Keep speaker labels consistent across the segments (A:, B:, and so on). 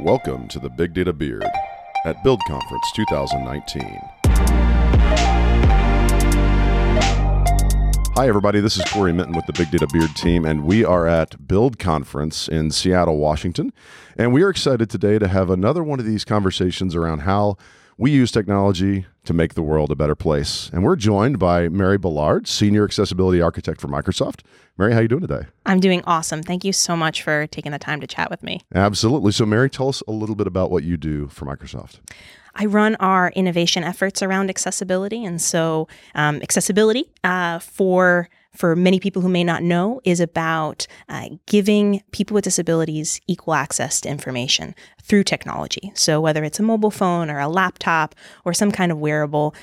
A: Welcome to the Big Data Beard at Build Conference 2019. Hi, everybody. This is Cory Minton with the Big Data Beard team, and we are at Build Conference in Seattle, Washington. And we are excited today to have another one of these conversations around how we use technology to make the world a better place. And we're joined by Mary Bellard, Senior Accessibility Architect for Microsoft. Mary, how are you doing today?
B: I'm doing awesome. Thank you so much for taking the time to chat with me.
A: Absolutely. So, Mary, tell us a little bit about what you do for Microsoft.
B: I run our innovation efforts around accessibility, and so um, accessibility uh, for for many people who may not know is about uh, giving people with disabilities equal access to information through technology. So whether it's a mobile phone or a laptop or some kind of wearable,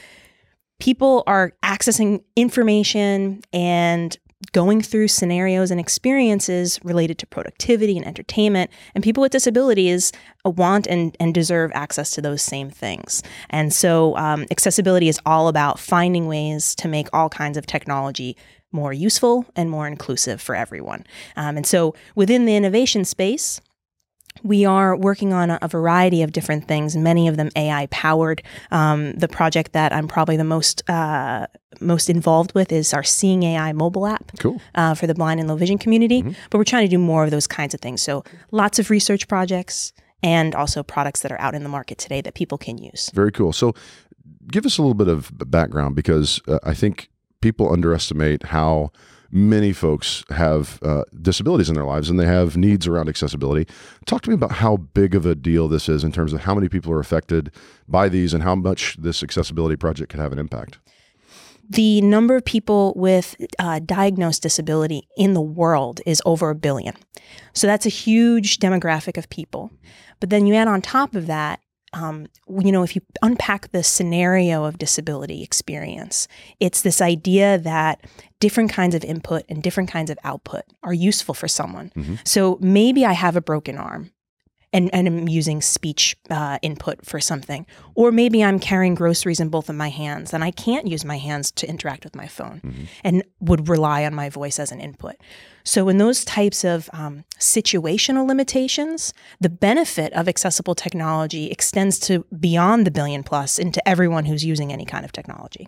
B: people are accessing information and going through scenarios and experiences related to productivity and entertainment. And people with disabilities want and, and deserve access to those same things. And so, um, accessibility is all about finding ways to make all kinds of technology more useful and more inclusive for everyone. Um, and so, within the innovation space, we are working on a, variety of different things, many of them AI powered. Um, the project that I'm probably the most uh, most involved with is our Seeing AI mobile app
A: cool.
B: uh, for the blind and low vision community. Mm-hmm. But we're trying to do more of those kinds of things. So lots of research projects and also products that are out in the market today that people can use.
A: Very cool. So give us a little bit of background because uh, I think people underestimate how many folks have uh, disabilities in their lives and they have needs around accessibility. Talk to me about how big of a deal this is in terms of how many people are affected by these and how much this accessibility project could have an impact.
B: The number of people with uh, diagnosed disability in the world is over a billion. So that's a huge demographic of people. But then you add on top of that um, you know, if you unpack the scenario of disability experience, it's this idea that different kinds of input and different kinds of output are useful for someone. Mm-hmm. So maybe I have a broken arm and, and I'm using speech uh, input for something. Or maybe I'm carrying groceries in both of my hands and I can't use my hands to interact with my phone mm-hmm. and would rely on my voice as an input. So, in those types of um, situational limitations, the benefit of accessible technology extends to beyond the billion plus into everyone who's using any kind of technology.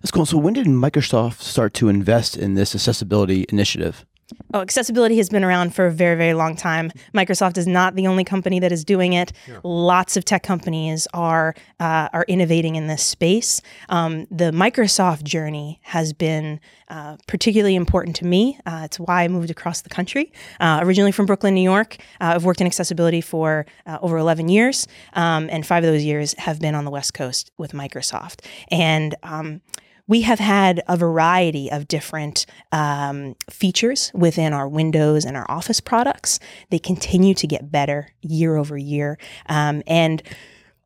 C: That's cool. So, when did Microsoft start to invest in this accessibility initiative?
B: Oh, accessibility has been around for a very, very long time. Microsoft is not the only company that is doing it. Yeah. Lots of tech companies are uh, are innovating in this space. Um, the Microsoft journey has been uh, particularly important to me. Uh, it's why I moved across the country. Uh, originally from Brooklyn, New York, uh, I've worked in accessibility for uh, over 11 years, um, and five of those years have been on the West Coast with Microsoft. And um, we have had a variety of different um, features within our Windows and our Office products. They continue to get better year over year. Um, and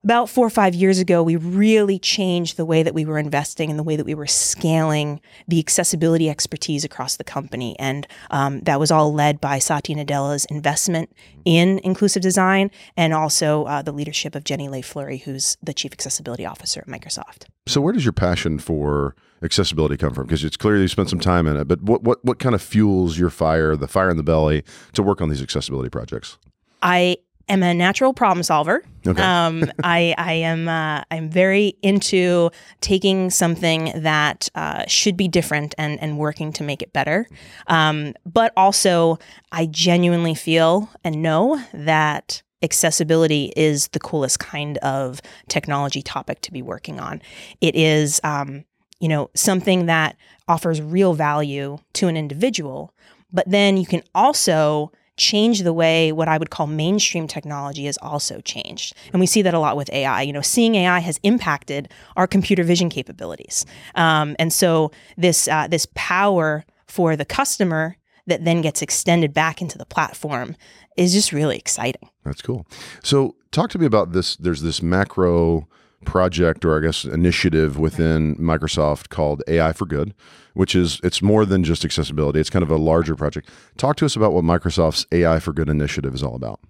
B: about four or five years ago, we really changed the way that we were investing and the way that we were scaling the accessibility expertise across the company. And um, that was all led by Satya Nadella's investment in inclusive design and also uh, the leadership of Jenny Lay-Flurrie, who's the Chief Accessibility Officer at Microsoft.
A: So, where does your passion for accessibility come from? Because it's clear you spent some time in it, but what, what, what kind of fuels your fire, the fire in the belly, to work on these accessibility projects?
B: I am a natural problem solver. Okay. um, I, I am uh, I'm very into taking something that uh, should be different and and working to make it better. Um, but also, I genuinely feel and know that accessibility is the coolest kind of technology topic to be working on. It is, um, you know, something that offers real value to an individual, but then you can also change the way what I would call mainstream technology has also changed. And we see that a lot with AI. You know, seeing AI has impacted our computer vision capabilities. Um, and so this uh, this power for the customer that then gets extended back into the platform is just really exciting.
A: That's cool. So talk to me about this. There's this macro project or I guess initiative within Microsoft called AI for Good, which is it's more than just accessibility. It's kind of a larger project. Talk to us about what Microsoft's AI for Good initiative is all about.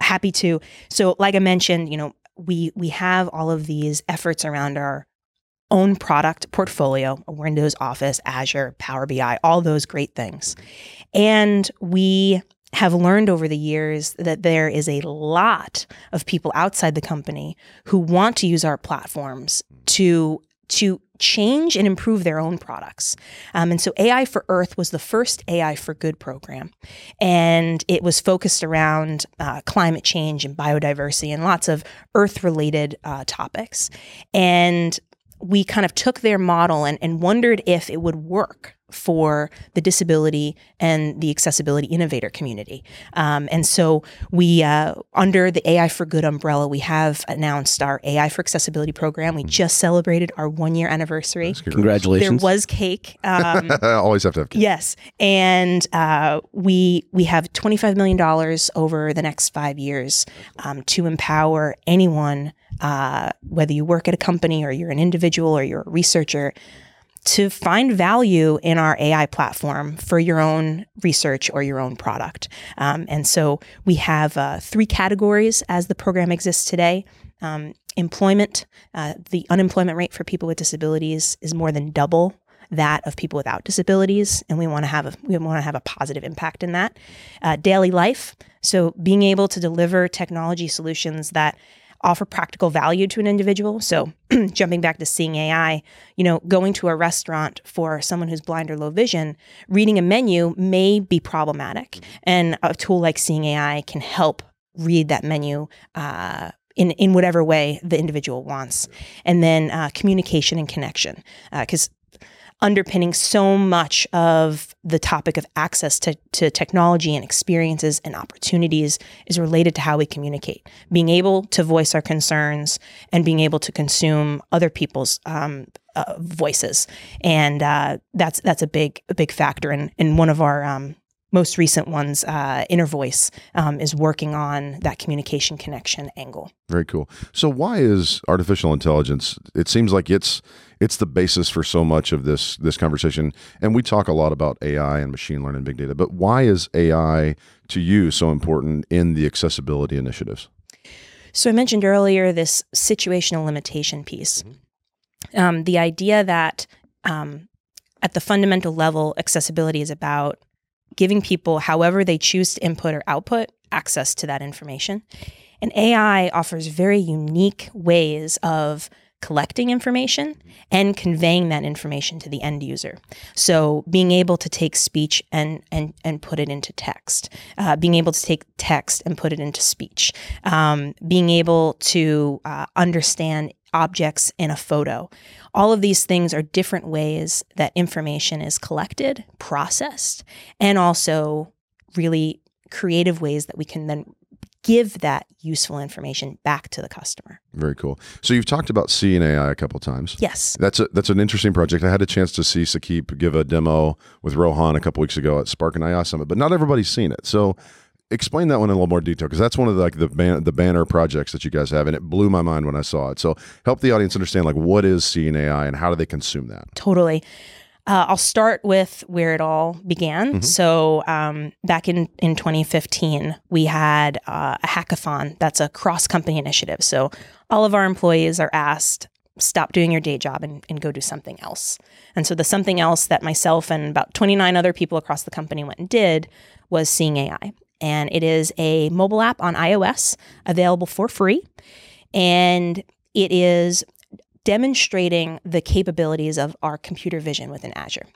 B: Happy to. So like I mentioned, you know, we we have all of these efforts around our own product portfolio, Windows, Office, Azure, Power BI, all those great things. And we have learned over the years that there is a lot of people outside the company who want to use our platforms to to change and improve their own products. Um, and so AI for Earth was the first AI for Good program. And it was focused around uh, climate change and biodiversity and lots of Earth related uh, topics. And we kind of took their model and, and wondered if it would work for the disability and the accessibility innovator community. Um, and so we, uh, under the AI for Good umbrella, we have announced our AI for Accessibility program. We just celebrated our one year anniversary.
C: Congratulations.
B: There was cake. Um,
A: Always have to have cake.
B: Yes, and uh, we we have twenty five million dollars over the next five years um, to empower anyone, uh, whether you work at a company or you're an individual or you're a researcher, to find value in our AI platform for your own research or your own product. Um, and so we have uh, three categories as the program exists today. Um, employment, uh, the unemployment rate for people with disabilities is more than double that of people without disabilities, and we want to have a, we want to have a positive impact in that. Uh, daily life, so being able to deliver technology solutions that offer practical value to an individual. So, jumping back to seeing AI, you know, going to a restaurant for someone who's blind or low vision, reading a menu may be problematic, and a tool like Seeing AI can help read that menu. Uh, in, in whatever way the individual wants. And then uh, communication and connection. Because underpinning so much of the topic of access to, to technology and experiences and opportunities is related to how we communicate. Being able to voice our concerns and being able to consume other people's um, uh, voices, and uh, that's that's a big a big factor. And in one of our um, most recent ones, uh, Inner Voice, um, is working on that communication connection angle.
A: Very cool. So, why is artificial intelligence? It seems like it's it's the basis for so much of this this conversation, and we talk a lot about AI and machine learning, and big data. But why is AI to you so important in the accessibility initiatives?
B: So, I mentioned earlier this situational limitation piece. Um, the idea that um, at the fundamental level, accessibility is about giving people, however they choose to input or output, access to that information. And AI offers very unique ways of collecting information and conveying that information to the end user. So being able to take speech and and and put it into text, uh, being able to take text and put it into speech, um, being able to uh, understand objects in a photo. All of these things are different ways that information is collected, processed, and also really creative ways that we can then give that useful information back to the customer.
A: Very cool. So you've talked about Seeing AI a couple times.
B: Yes.
A: That's a, that's an interesting project. I had a chance to see Saqib give a demo with Rohan a couple weeks ago at Spark and AI Summit, but not everybody's seen it. So explain that one in a little more detail because that's one of the, like the ban- the banner projects that you guys have, and it blew my mind when I saw it. So help the audience understand like what is Seeing AI and how do they consume that?
B: Totally. Uh, I'll start with where it all began.
A: Mhm.
B: So, um, back in, in 2015, we had uh, a hackathon that's a cross company initiative. So, all of our employees are asked, stop doing your day job and, and go do something else. And so, the something else that myself and about 29 other people across the company went and did was Seeing AI. And it is a mobile app on iOS available for free. And it is demonstrating the capabilities of our computer vision within Azure.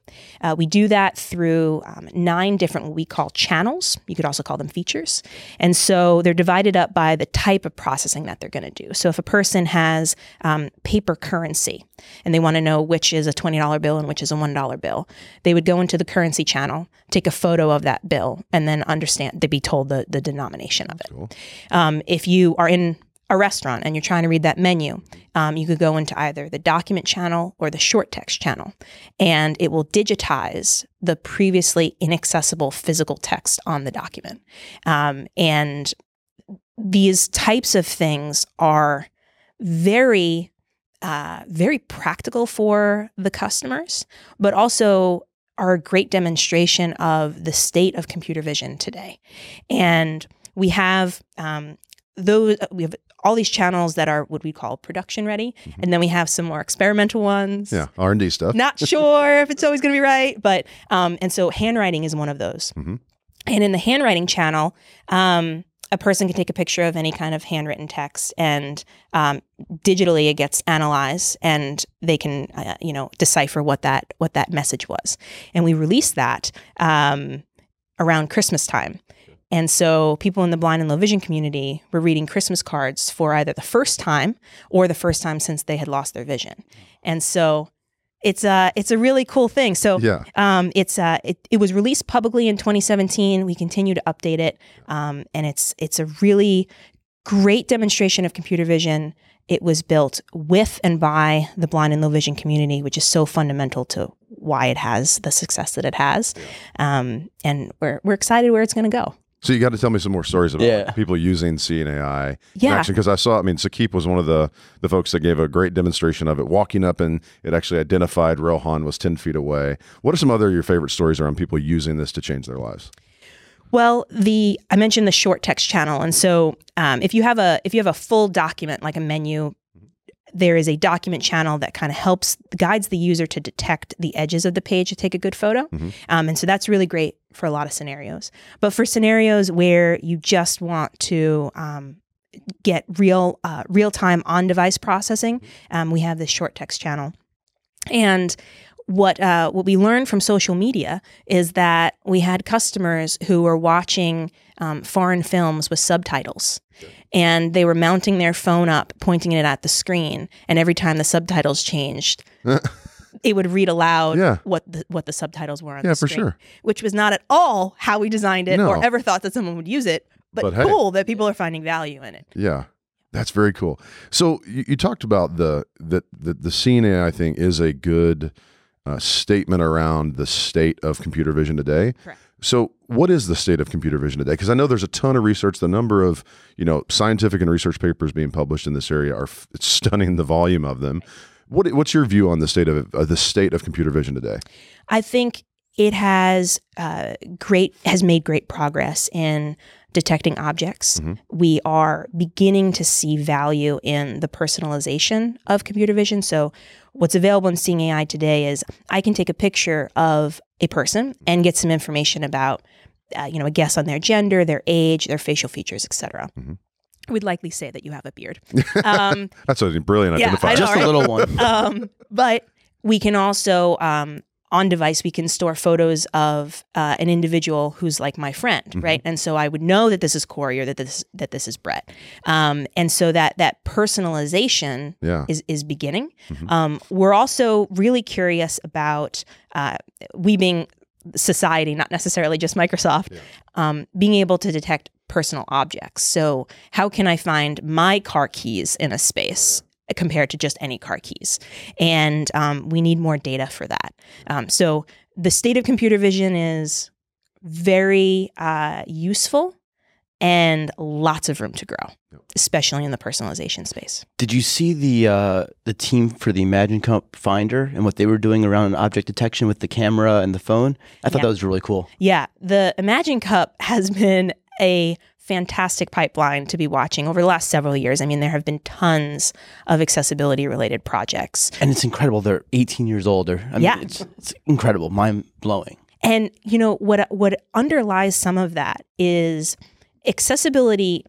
B: Uh, we do that through um, nine different what we call channels. You could also call them features. And so they're divided up by the type of processing that they're going to do. So if a person has um, paper currency and they want to know which is a $20 bill and which is a $1 bill, they would go into the currency channel, take a photo of that bill, and then understand, they'd be told the, the denomination of it.
A: Cool.
B: Um, if you are in a restaurant and you're trying to read that menu, um, you could go into either the document channel or the short text channel, and it will digitize the previously inaccessible physical text on the document. Um, and these types of things are very, uh, very practical for the customers, but also are a great demonstration of the state of computer vision today. And we have um, those we have all these channels that are what we call production ready and then we have some more experimental ones.
A: Yeah, R and D stuff.
B: not sure if it's always going to be right but um, and so handwriting is one of those.
A: Mhm.
B: And in the handwriting channel, um, a person can take a picture of any kind of handwritten text and um, digitally it gets analyzed and they can uh, you know decipher what that what that message was. And we released that um, around christmas time and so people in the blind and low vision community were reading christmas cards for either the first time or the first time since they had lost their vision and so it's a it's a really cool thing. So
A: Yeah.
B: um, it's uh, it, it was released publicly in 2017. We continue to update it, um, and it's it's a really great demonstration of computer vision. It was built with and by the blind and low vision community, which is so fundamental to why it has the success that it has. Um, and we're we're excited where it's going to go.
A: So you got to tell me some more stories about
C: Yeah.
A: people using Seeing AI
B: Yeah.
A: because I saw. I mean, Saqib was one of the the folks that gave a great demonstration of it. Walking up and it actually identified Rohan was ten feet away. What are some other of your favorite stories around people using this to change their lives?
B: Well, the I mentioned the short text channel, and so um, if you have a if you have a full document like a menu, there is a document channel that kind of helps guides the user to detect the edges of the page to take a good photo, um, and so that's really great for a lot of scenarios. But for scenarios where you just want to um, get real uh, real time on device processing, um, we have this short text channel, and what uh, what we learned from social media is that we had customers who were watching um, foreign films with subtitles, and they were mounting their phone up, pointing it at the screen, and every time the subtitles changed. It would read aloud
A: Yeah.
B: what the what the subtitles were on
A: Yeah,
B: the
A: for
B: screen,
A: sure.
B: which was not at all how we designed it or ever thought that someone would use it. But,
A: But hey.
B: cool that people are finding value in it.
A: Yeah, that's very cool. So you, you talked about the that the the, the Seeing AI thing is a good uh, statement around the state of computer vision today.
B: Correct.
A: So, what is the state of computer vision today? Because I know there's a ton of research. The number of you know scientific and research papers being published in this area are it's stunning. The volume of them. What what's your view on the state of uh, the state of computer vision today?
B: I think it has uh, great has made great progress in detecting objects. We are beginning to see value in the personalization of computer vision. So, what's available in Seeing AI today is I can take a picture of a person and get some information about, uh, you know, a guess on their gender, their age, their facial features, etc. We'd likely say that you have a beard. Um,
A: That's a brilliant
B: Yeah,
A: identifier.
B: I know,
C: Just
B: right?
C: a little one.
B: um, but we can also um, on device we can store photos of uh, an individual who's like my friend, right? And so I would know that this is Cory or that this that this is Brett, um, and so that that personalization
A: Yeah.
B: is is beginning. Um, we're also really curious about uh, we being society, not necessarily just Microsoft, um, being able to detect personal objects. So, how can I find my car keys in a space? Compared to just any car keys. And um, we need more data for that. Um, so, the state of computer vision is very uh, useful and lots of room to grow, especially in the personalization space.
C: Did you see the uh, the team for the Imagine Cup Finder and what they were doing around object detection with the camera and the phone? I thought
B: Yeah.
C: that was really cool.
B: Yeah, the Imagine Cup has been a fantastic pipeline to be watching over the last several years. I mean, there have been tons of accessibility related projects.
C: And it's incredible. They're 18 years old. Or, I mean,
B: Yeah.
C: it's, it's incredible, mind blowing.
B: And you know what what underlies some of that is accessibility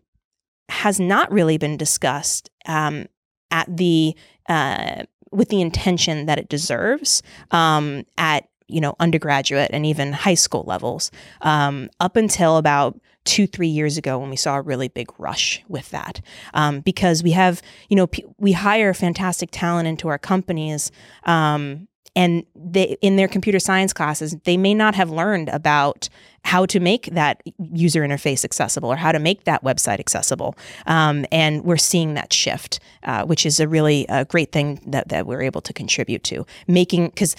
B: has not really been discussed um, at the uh, with the intention that it deserves um, at you know undergraduate and even high school levels um, up until about two three years ago when we saw a really big rush with that. Um, because we have you know p- we hire fantastic talent into our companies um, and they in their computer science classes they may not have learned about how to make that user interface accessible or how to make that website accessible. Um, and we're seeing that shift uh, which is a really uh, great thing that, that we're able to contribute to. Making because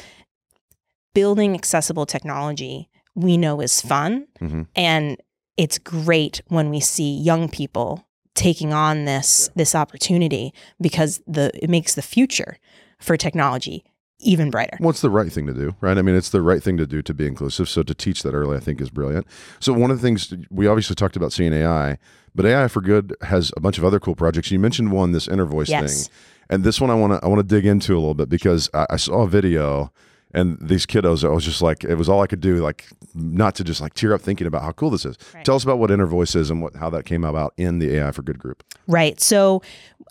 B: building accessible technology we know is fun
A: Mhm.
B: and it's great when we see young people taking on this this opportunity because the it makes the future for technology even brighter.
A: What's the right thing to do, right? I mean, it's the right thing to do to be inclusive. So to teach that early, I think, is brilliant. So one of the things we obviously talked about seeing AI, but AI for Good has a bunch of other cool projects. You mentioned one, this inner voice
B: Yes.
A: thing, and this one I want to I want to dig into a little bit because I, I saw a video. And these kiddos, I was just like, it was all I could do, like not to just like tear up thinking about how cool this is.
B: Right.
A: Tell us about what Inner Voice is and what how that came about in the AI for Good group.
B: Right. So,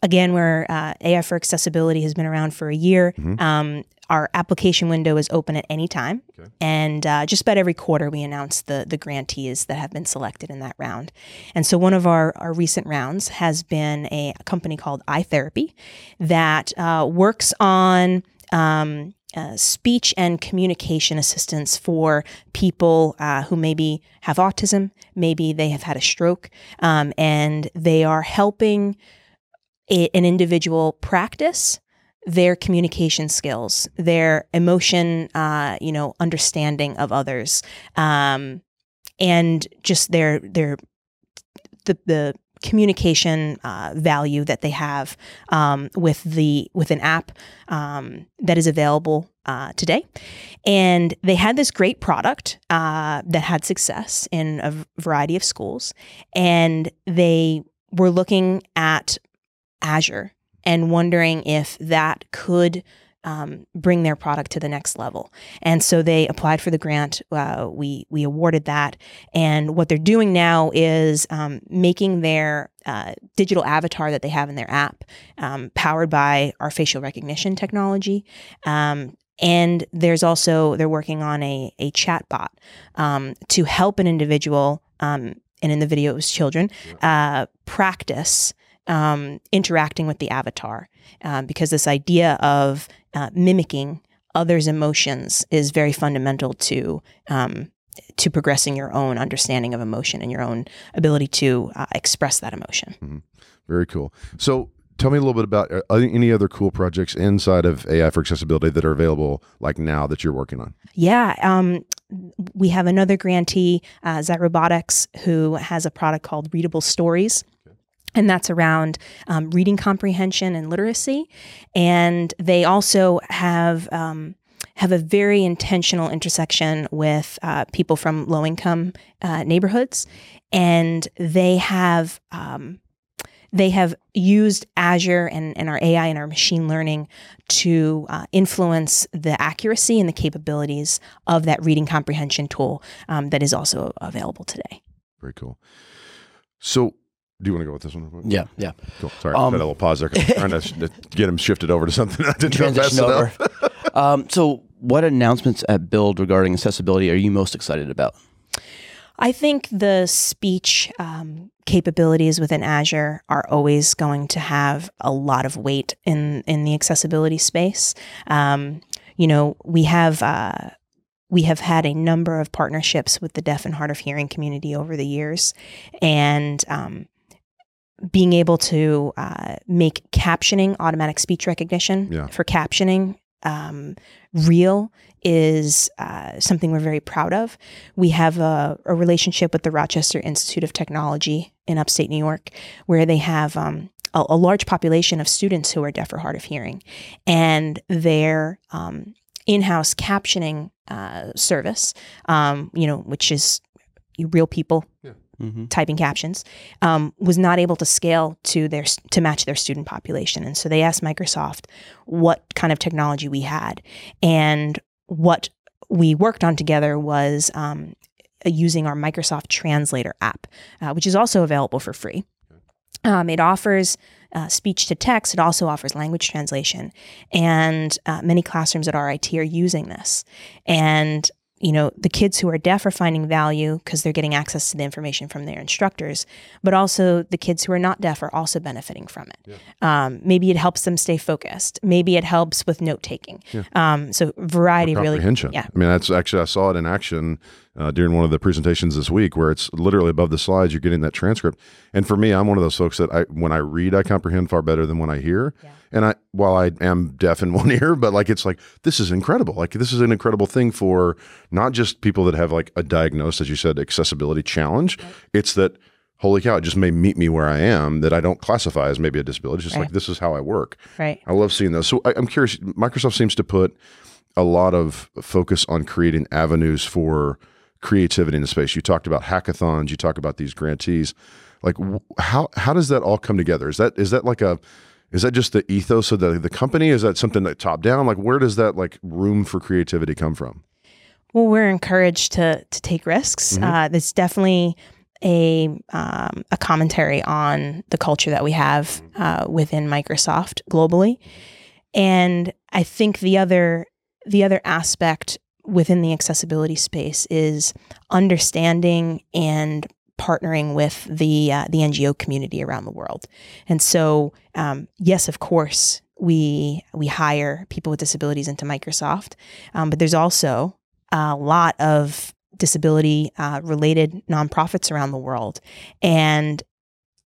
B: again, where uh, AI for accessibility has been around for a year, um, our application window is open at any time,
A: Okay.
B: and uh, just about every quarter we announce the the grantees that have been selected in that round. And so, one of our our recent rounds has been a, company called iTherapy that uh, works on. Um, uh, speech and communication assistance for people uh, who maybe have autism, maybe they have had a stroke, um, and they are helping a, an individual practice their communication skills, their emotion, uh, you know, understanding of others, um, and just their their the the communication uh, value that they have um, with the with an app um, that is available uh, today. And they had this great product uh, that had success in a variety of schools, and they were looking at Azure and wondering if that could um, bring their product to the next level. And so they applied for the grant. Uh, we we awarded that, and what they're doing now is um, making their uh, digital avatar that they have in their app um, powered by our facial recognition technology. Um, and there's also they're working on a a chat bot um, to help an individual. Um, and in the video, it was children uh, practice um, interacting with the avatar um, because this idea of uh, mimicking others' emotions is very fundamental to um, to progressing your own understanding of emotion and your own ability to uh, express that emotion.
A: Very cool. So tell me a little bit about uh, any other cool projects inside of AI for accessibility that are available like now that you're working on.
B: Yeah. Um, we have another grantee, uh, Zyrobotics, who has a product called Readable Stories. And that's around um, reading comprehension and literacy. And they also have um, have a very intentional intersection with uh, people from low income uh, neighborhoods, and they have um, they have used Azure and, and our AI and our machine learning to uh, influence the accuracy and the capabilities of that reading comprehension tool um, that is also available today.
A: Very cool. So do you want to go with this one?
C: Yeah, yeah.
A: Cool. Sorry,
C: Um,
A: I had a little pause there. I'm trying to sh- to get him shifted over to something. I didn't know fast
C: Transition over.
A: enough.
C: um, so, what announcements at Build regarding accessibility are you most excited about?
B: I think the speech um, capabilities within Azure are always going to have a lot of weight in in the accessibility space. Um, you know, we have. Uh, we have had a number of partnerships with the deaf and hard of hearing community over the years, and um, being able to uh, make captioning, automatic speech recognition
A: Yeah.
B: for captioning, um, real is uh, something we're very proud of. We have a, a relationship with the Rochester Institute of Technology in upstate New York, where they have um, a, a large population of students who are deaf or hard of hearing, and their um, in-house captioning uh, service, um, you know, which is real people
C: Mm-hmm.
B: typing captions, um, was not able to scale to their to match their student population, and so they asked Microsoft what kind of technology we had, and what we worked on together was um, using our Microsoft Translator app, uh, which is also available for free. Um, it offers uh, speech to text. It also offers language translation, and uh, many classrooms at RIT are using this. And you know, the kids who are deaf are finding value because they're getting access to the information from their instructors, but also the kids who are not deaf are also benefiting from it. Um, maybe it helps them stay focused. Maybe it helps with note taking. Um, so variety really, yeah,
A: I mean, that's actually I saw it in action uh, during one of the presentations this week, where it's literally above the slides. You're getting that transcript, and for me, I'm one of those folks that I, when I read, I comprehend far better than when I hear.
B: Yeah.
A: And I, while I am deaf in one ear, but like it's like this is incredible. Like this is an incredible thing for not just people that have like a diagnosed, as you said, accessibility challenge. It's that holy cow, it just may meet me where I am that I don't classify as maybe a disability. It's just
B: Right.
A: like this is how I work.
B: right.
A: I love seeing those. So I, I'm curious. Microsoft seems to put a lot of focus on creating avenues for creativity in the space. You talked about hackathons. You talk about these grantees. Like how how does that all come together? Is that is that like a Is that just the ethos of the, the company? Is that something that top down? Like where does that like room for creativity come from?
B: Well, we're encouraged to to take risks.
A: Mhm.
B: Uh, there's definitely a um, a commentary on the culture that we have uh, within Microsoft globally, and I think the other the other aspect within the accessibility space is understanding and partnering with the uh, the NGO community around the world. And so, um, yes, of course, we we hire people with disabilities into Microsoft, um, but there's also a lot of disability uh, related nonprofits around the world, and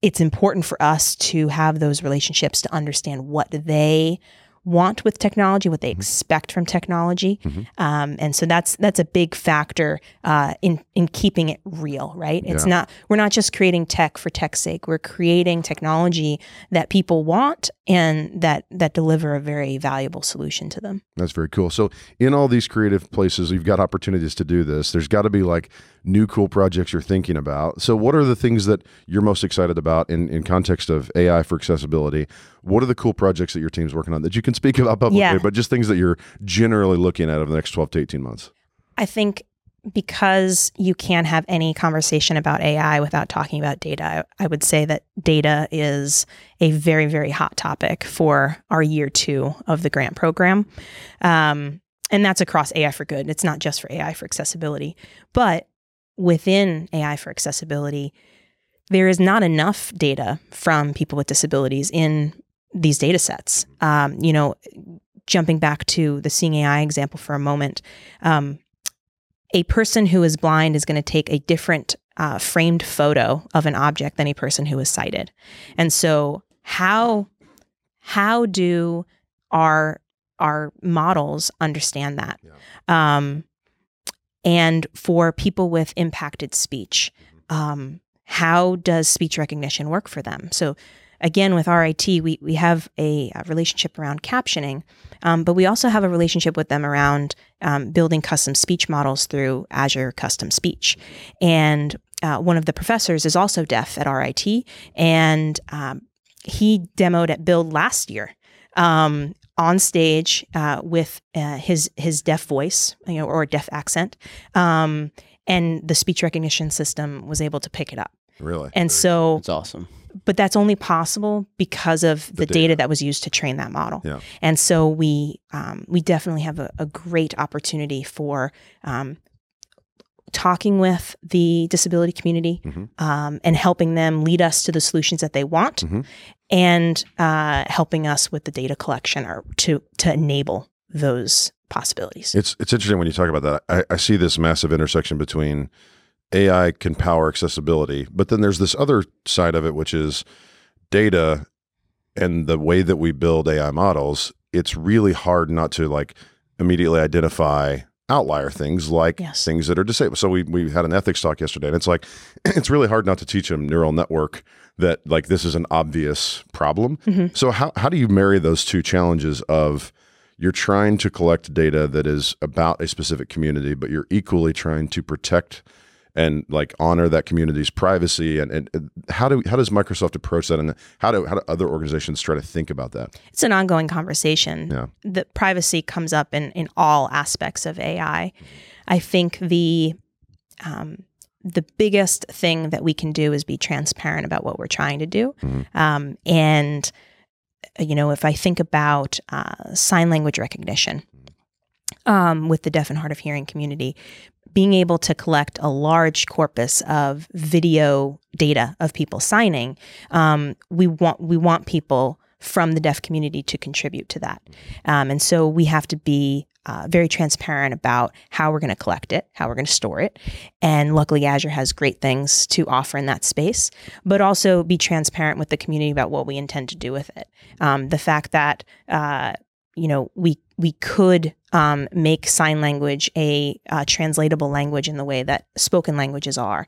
B: it's important for us to have those relationships to understand what they want with technology, what they
A: Mhm.
B: expect from technology,
A: Mhm.
B: um, and so that's that's a big factor uh, in in keeping it real. Right? It's
A: Yeah.
B: not we're not just creating tech for tech's sake. We're creating technology that people want and that that deliver a very valuable solution to them.
A: That's very cool. So, in all these creative places, you've got opportunities to do this. There's got to be like new cool projects you're thinking about. So, what are the things that you're most excited about in, in context of AI for accessibility? What are the cool projects that your team's working on that you can speak about publicly,
B: Yeah.
A: but just things that you're generally looking at over the next 12 to 18 months?
B: I think because you can't have any conversation about AI without talking about data, I, I would say that data is a very, very hot topic for our year two of the grant program. Um, and that's across AI for good. It's not just for AI for accessibility. But within AI for accessibility, there is not enough data from people with disabilities in these data sets. Um, you know, jumping back to the Seeing AI example for a moment, um, a person who is blind is going to take a different uh, framed photo of an object than a person who is sighted. And so, how how do our our models understand that? Um, and for people with impacted speech, um, how does speech recognition work for them? So, again, with RIT, we we have a, a relationship around captioning, um, but we also have a relationship with them around um, building custom speech models through Azure Custom Speech. And uh, one of the professors is also deaf at RIT, and um, he demoed at Build last year um, on stage uh, with uh, his his deaf voice, you know, or deaf accent, um, and the speech recognition system was able to pick it up.
A: Really?
B: And so,
C: It's awesome.
B: But that's only possible because of the,
A: The
B: data.
A: data.
B: that was used to train that model.
A: Yeah.
B: And so we um, we definitely have a, a great opportunity for um, talking with the disability community
A: Mhm.
B: um, and helping them lead us to the solutions that they want,
A: Mhm.
B: and uh, helping us with the data collection or to to enable those possibilities.
A: It's it's interesting when you talk about that. I, I see this massive intersection between AI can power accessibility, but then there's this other side of it, which is data and the way that we build AI models. It's really hard not to like immediately identify outlier things like
B: Yes.
A: things that are disabled. So we we had an ethics talk yesterday, and it's like it's really hard not to teach a neural network that like this is an obvious problem.
B: Mhm.
A: So how how do you marry those two challenges of you're trying to collect data that is about a specific community, but you're equally trying to protect and like honor that community's privacy and, and how do how does Microsoft approach that and how do how do other organizations try to think about that?
B: It's an ongoing conversation.
A: Yeah.
B: The privacy comes up in, in all aspects of AI. I think the um, the biggest thing that we can do is be transparent about what we're trying to do.
A: Mhm.
B: Um, and you know, if I think about uh, sign language recognition um, with the deaf and hard of hearing community, being able to collect a large corpus of video data of people signing, um, we want we want people from the deaf community to contribute to that, um, and so we have to be uh, very transparent about how we're going to collect it, how we're going to store it, and luckily Azure has great things to offer in that space. But also be transparent with the community about what we intend to do with it. Um, the fact that uh, you know we we could um, make sign language a uh, translatable language in the way that spoken languages are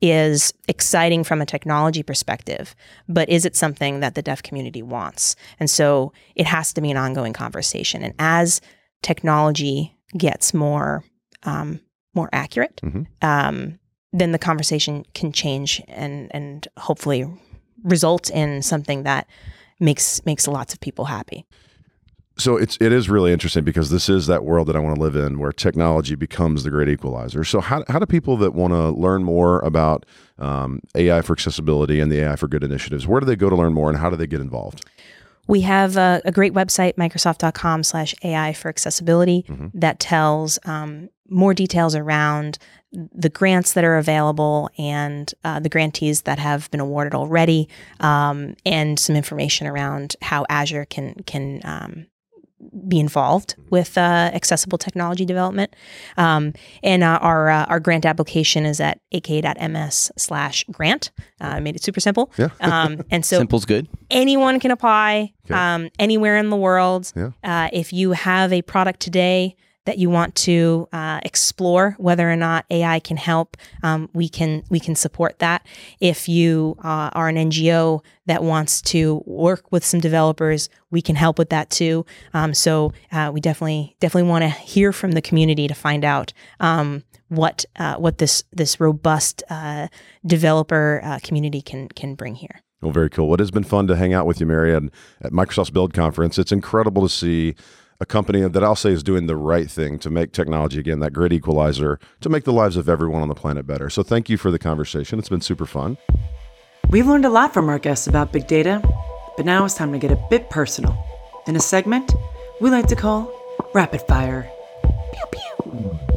B: is exciting from a technology perspective, but is it something that the deaf community wants? And so it has to be an ongoing conversation. And as technology gets more um, more accurate,
A: Mhm.
B: um, then the conversation can change and and hopefully result in something that makes makes lots of people happy.
A: So it's it is really interesting because this is that world that I want to live in, where technology becomes the great equalizer. So how how do people that want to learn more about um, AI for accessibility and the AI for good initiatives, where do they go to learn more, and how do they get involved?
B: We have a, a great website, Microsoft.com slash AI for accessibility, that tells um, more details around the grants that are available and uh, the grantees that have been awarded already, um, and some information around how Azure can can um, be involved with uh, accessible technology development. Um, and uh, our uh, our grant application is at aka.ms slash grant. Uh, I made it super simple.
A: Yeah.
B: Um, and so
C: Simple's good.
B: anyone can apply
A: Okay.
B: um, anywhere in the world.
A: Yeah.
B: Uh, if you have a product today that you want to uh, explore whether or not AI can help, um, we can we can support that. If you uh, are an NGO that wants to work with some developers, we can help with that too. Um, so uh, we definitely definitely want to hear from the community to find out. Um, what uh, what this this robust uh, developer uh, community can can bring here.
A: Well, very cool. Well, has been fun to hang out with you, Mary, at Microsoft's Build Conference. It's incredible to see a company that I'll say is doing the right thing to make technology again that great equalizer to make the lives of everyone on the planet better. So, thank you for the conversation. It's been super fun.
D: We've learned a lot from our guests about big data, but now it's time to get a bit personal. In a segment we like to call Rapid Fire. Pew pew.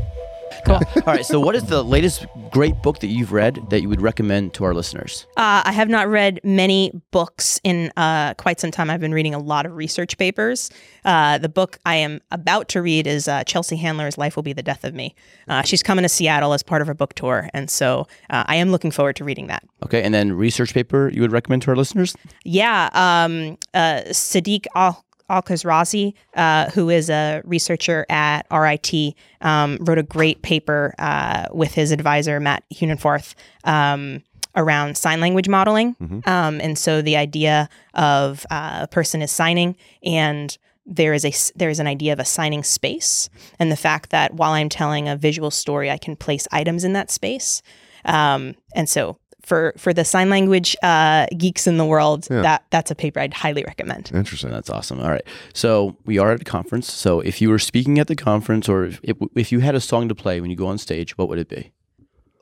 C: All right. So, what is the latest great book that you've read that you would recommend to our listeners?
B: Uh, I have not read many books in uh, quite some time. I've been reading a lot of research papers. Uh, the book I am about to read is uh, Chelsea Handler's Life Will Be the Death of Me. Uh, she's coming to Seattle as part of her book tour. And so uh, I am looking forward to reading that.
C: Okay, and then research paper you would recommend to our listeners?
B: Yeah. Um, uh, Sadiq Al. Al Khazraji, uh, who is a researcher at RIT, um, wrote a great paper uh, with his advisor, Matt Huenerfauth, um, around sign language modeling. Um, and so the idea of uh, a person is signing and there is a there is an idea of assigning space and the fact that while I'm telling a visual story, I can place items in that space. Um, and so for for the sign language uh, geeks in the world,
A: Yeah.
B: that that's a paper I'd highly recommend.
A: Interesting.
C: That's awesome. All right. So, we are at a conference. So, if you were speaking at the conference or if, if you had a song to play when you go on stage, what would it be?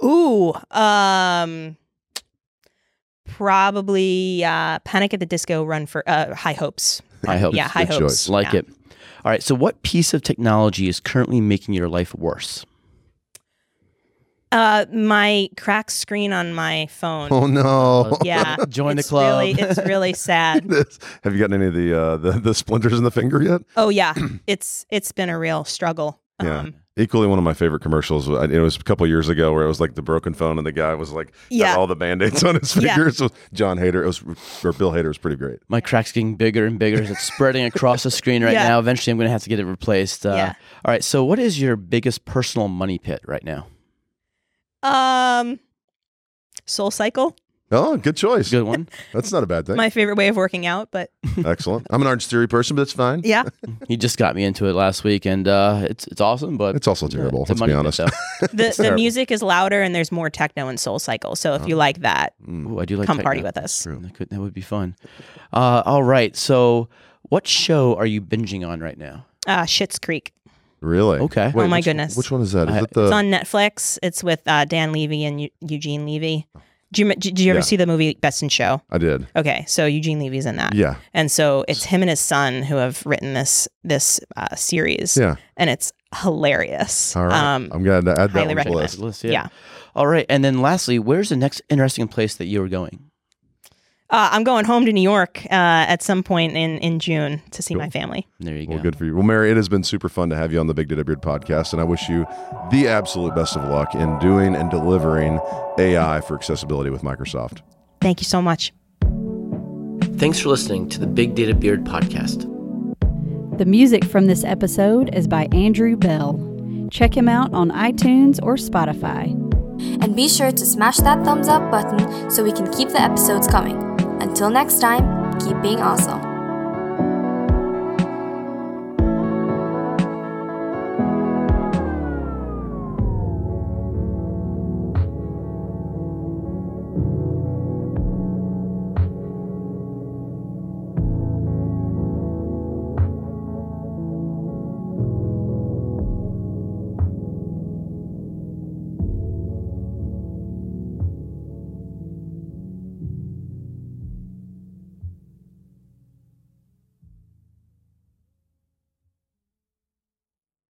B: Ooh, um, probably uh, Panic at the Disco. Run for uh, High Hopes.
C: I hope.
B: Yeah, High Hopes.
A: choice.
C: Like
B: yeah.
C: it. All right. So, what piece of technology is currently making your life worse?
B: Uh, my cracked screen on my phone.
A: Oh no!
B: Yeah,
C: Join the
B: it's
C: club.
B: Really, it's really sad.
A: Have you gotten any of the, uh, the the splinters in the finger yet?
B: Oh yeah, it's it's been a real struggle.
A: Yeah.
B: Um,
A: Equally, one of my favorite commercials. uh, It was a couple years ago where it was like the broken phone, and the guy was like, had
B: Yeah.
A: all the band aids on his
B: Yeah.
A: fingers. So John Hader, it was or Bill Hader was pretty great.
C: My crack's getting bigger and bigger. It's spreading across the screen right
B: Yeah.
C: now. Eventually, I'm going to have to get it replaced. Uh,
B: Yeah.
C: All right. So, what is your biggest personal money pit right now?
B: Um, Soul Cycle,
A: Oh, good choice.
C: Good one.
A: That's not a bad thing.
B: my favorite way of working out, but
A: Excellent. I'm an Orange Theory person, but it's fine.
B: yeah,
C: he just got me into it last week, and uh, it's it's awesome. But
A: It's also terrible.
C: it's
A: let's be honest.
C: though.
B: the the
A: terrible.
B: music is louder and there's more techno in Soul Cycle. So if you like that,
C: Ooh, I do like
B: come
C: techno.
B: party with us.
C: That, could, that would be fun. Uh, all right. So, what show are you binging on right now?
B: Uh, Schitt's Creek.
A: Really?
C: Okay.
B: Oh my
A: which-
B: goodness.
A: Which one is that? Is
C: I-
A: it the?
B: It's on Netflix. It's with uh, Dan Levy and Eu- Eugene Levy. Do you, did you ever
A: Yeah.
B: see the movie Best in Show?
A: I did.
B: Okay, so Eugene Levy's in that.
A: Yeah.
B: And so it's him and his son who have written this this uh, series,
A: Yeah.
B: and it's hilarious.
A: All right.
B: Um,
A: I'm glad to add that
B: highly
A: one to the
B: recommend.
A: list.
C: List,
B: yeah.
C: All right. And then lastly, where's the next interesting place that you are going?
B: Uh, I'm going home to New York uh, at some point in, in June to see my family.
C: There you go.
A: Well,
C: go.
A: good for you. Well, Mary, it has been super fun to have you on the Big Data Beard podcast, and I wish you the absolute best of luck in doing and delivering AI for accessibility with Microsoft.
B: Thank you so much.
C: Thanks for listening to the Big Data Beard podcast.
E: The music from this episode is by Andrew Bell. Check him out on iTunes or Spotify.
F: And be sure to smash that thumbs up button so we can keep the episodes coming. Until next time, keep being awesome.